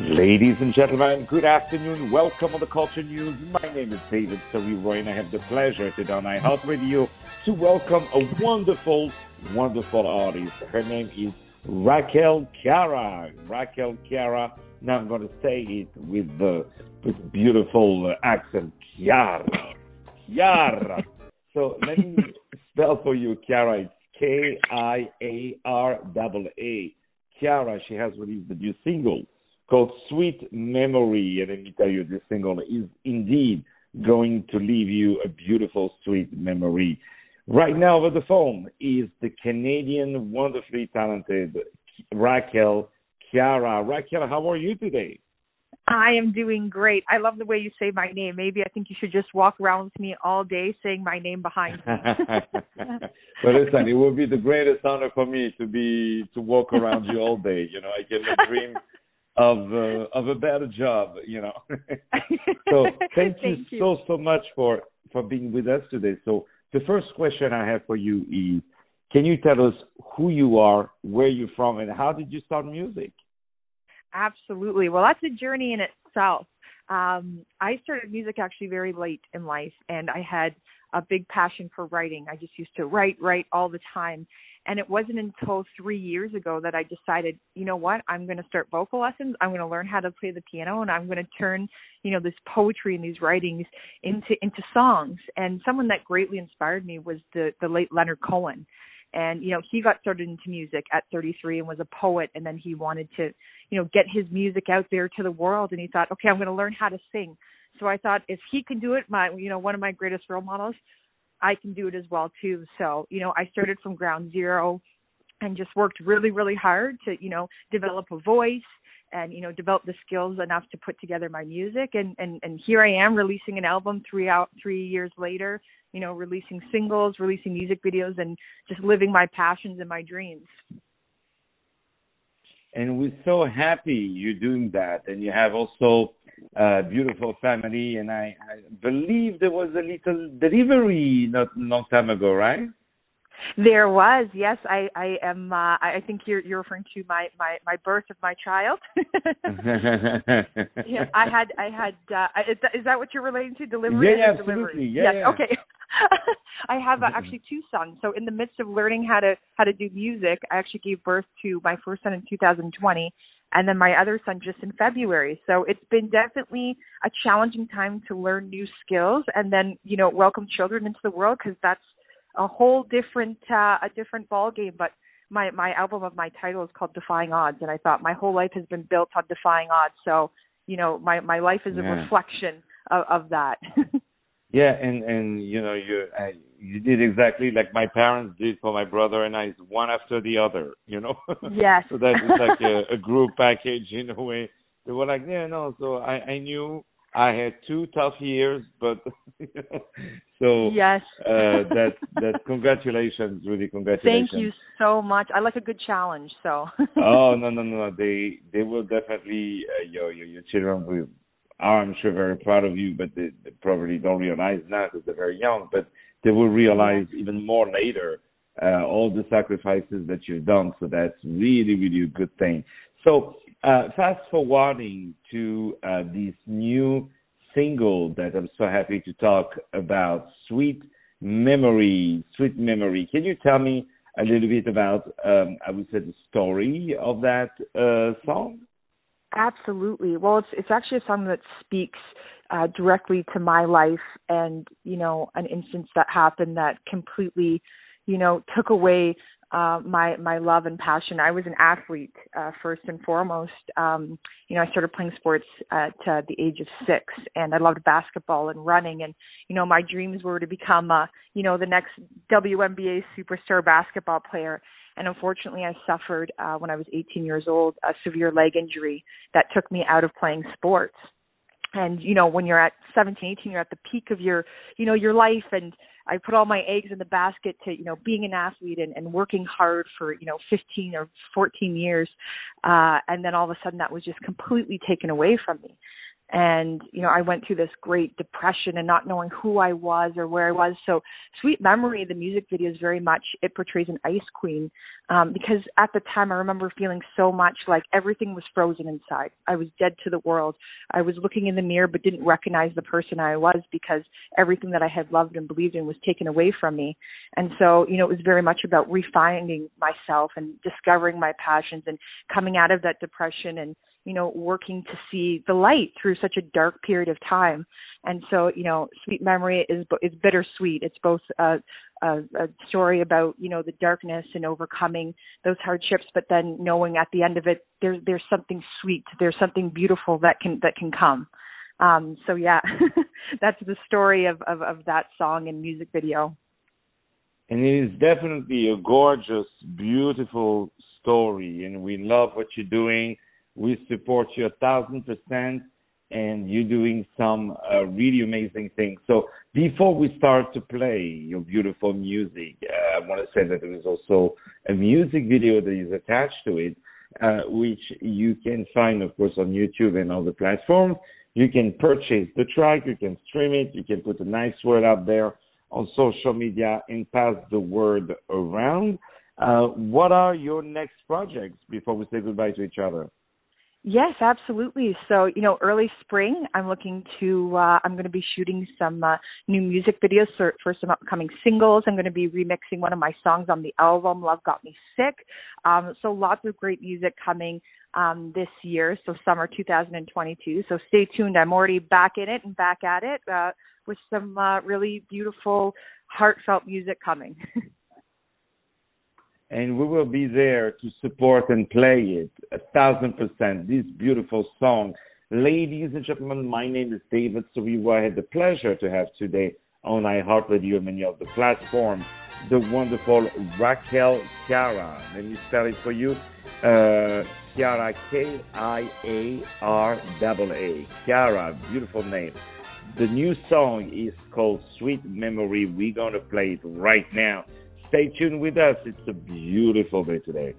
Ladies and gentlemen, good afternoon. Welcome on the Culture News. My name is David Roy, and I have the pleasure today on iHeartRadio to welcome a wonderful, wonderful artist. Her name is Raquel Kiaraa. Raquel Kiaraa. Now I'm going to say it with the with beautiful accent. Kiaraa. Kiaraa. So let me spell for you, Kiaraa. It's K I A R A. Kiaraa, she has released the new single called Sweet Memory. And let me tell you, this single is indeed going to leave you a beautiful, sweet memory. Right now over the phone is the Canadian, wonderfully talented Raquel Kiaraa. Raquel, how are you today? I am doing great. I love the way you say my name. Maybe I think you should just walk around with me all day saying my name behind me. well, listen, it would be the greatest honor for me to be to walk around you all day. You know, I can dream of uh, of a better job, you know. so thank, thank you, you so so much for for being with us today. So the first question I have for you is can you tell us who you are, where you're from and how did you start music? Absolutely. Well, that's a journey in itself. Um, I started music actually very late in life and I had a big passion for writing. I just used to write, write all the time. And it wasn't until three years ago that I decided, you know what, I'm going to start vocal lessons. I'm going to learn how to play the piano, and I'm going to turn, you know, this poetry and these writings into into songs. And someone that greatly inspired me was the the late Leonard Cohen. And you know, he got started into music at 33 and was a poet, and then he wanted to, you know, get his music out there to the world. And he thought, okay, I'm going to learn how to sing. So I thought, if he can do it, my, you know, one of my greatest role models, I can do it as well too. So, you know, I started from ground zero and just worked really, really hard to, you know, develop a voice and, you know, develop the skills enough to put together my music and, and, and here I am releasing an album three out three years later, you know, releasing singles, releasing music videos and just living my passions and my dreams. And we're so happy you're doing that and you have also uh, beautiful family, and I, I believe there was a little delivery not long time ago, right? There was, yes. I I am. Uh, I think you're you're referring to my my my birth of my child. yeah, I had I had. Uh, is, that, is that what you're relating to? Delivery? Yeah, yeah absolutely. Yeah, yes. Yeah. Okay. I have uh, actually two sons. So in the midst of learning how to how to do music, I actually gave birth to my first son in 2020, and then my other son just in February. So it's been definitely a challenging time to learn new skills and then, you know, welcome children into the world because that's a whole different uh, a different ball game. But my my album of my title is called Defying Odds, and I thought my whole life has been built on defying odds. So you know, my my life is a yeah. reflection of, of that. Yeah, and and you know you I, you did exactly like my parents did for my brother and I, it's one after the other. You know. Yes. so that is like a, a group package in a way. They were like, yeah, no. So I I knew I had two tough years, but so yes, uh, that that congratulations, really congratulations. Thank you so much. I like a good challenge, so. oh no no no! They they will definitely uh, your your your children will are, I'm sure, very proud of you, but they, they probably don't realize now because they're very young. But they will realize even more later uh, all the sacrifices that you've done. So that's really, really a good thing. So uh, fast forwarding to uh, this new single that I'm so happy to talk about, Sweet Memory. Sweet Memory. Can you tell me a little bit about, um, I would say, the story of that uh, song? Absolutely. Well, it's it's actually a song that speaks uh, directly to my life and you know an instance that happened that completely you know took away uh, my my love and passion. I was an athlete uh, first and foremost. Um, you know, I started playing sports at uh, the age of six, and I loved basketball and running. And you know, my dreams were to become, uh, you know, the next WNBA superstar basketball player. And unfortunately, I suffered uh, when I was 18 years old a severe leg injury that took me out of playing sports. And you know, when you're at 17, 18, you're at the peak of your, you know, your life. And I put all my eggs in the basket to, you know, being an athlete and, and working hard for, you know, 15 or 14 years. Uh, and then all of a sudden, that was just completely taken away from me and you know i went through this great depression and not knowing who i was or where i was so sweet memory the music video is very much it portrays an ice queen um, because at the time I remember feeling so much like everything was frozen inside. I was dead to the world. I was looking in the mirror but didn't recognize the person I was because everything that I had loved and believed in was taken away from me. And so, you know, it was very much about refining myself and discovering my passions and coming out of that depression and you know, working to see the light through such a dark period of time. And so, you know, Sweet Memory is is bittersweet. It's both a, a, a story about you know the darkness and overcoming those hardships, but then knowing at the end of it, there's there's something sweet, there's something beautiful that can that can come. Um, so yeah, that's the story of, of of that song and music video. And it is definitely a gorgeous, beautiful story, and we love what you're doing we support you a thousand percent, and you're doing some uh, really amazing things. So before we start to play your beautiful music, uh, I want to say that there is also a music video that is attached to it, uh, which you can find, of course, on YouTube and other platforms. You can purchase the track, you can stream it, you can put a nice word out there on social media and pass the word around. Uh, what are your next projects before we say goodbye to each other? Yes, absolutely. So, you know, early spring, I'm looking to, uh, I'm going to be shooting some uh, new music videos for, for some upcoming singles. I'm going to be remixing one of my songs on the album, Love Got Me Sick. Um, so lots of great music coming um, this year, so summer 2022. So stay tuned. I'm already back in it and back at it uh, with some uh, really beautiful, heartfelt music coming. and we will be there to support and play it a thousand percent. This beautiful song. Ladies and gentlemen, my name is David Sariwa. I had the pleasure to have today on iHeartRadio and many of the platforms the wonderful Raquel Kiaraa. Let me spell it for you. Uh, Kiaraa, K I A R A A. Kiaraa, beautiful name. The new song is called Sweet Memory. We're going to play it right now. Stay tuned with us. It's a beautiful day today.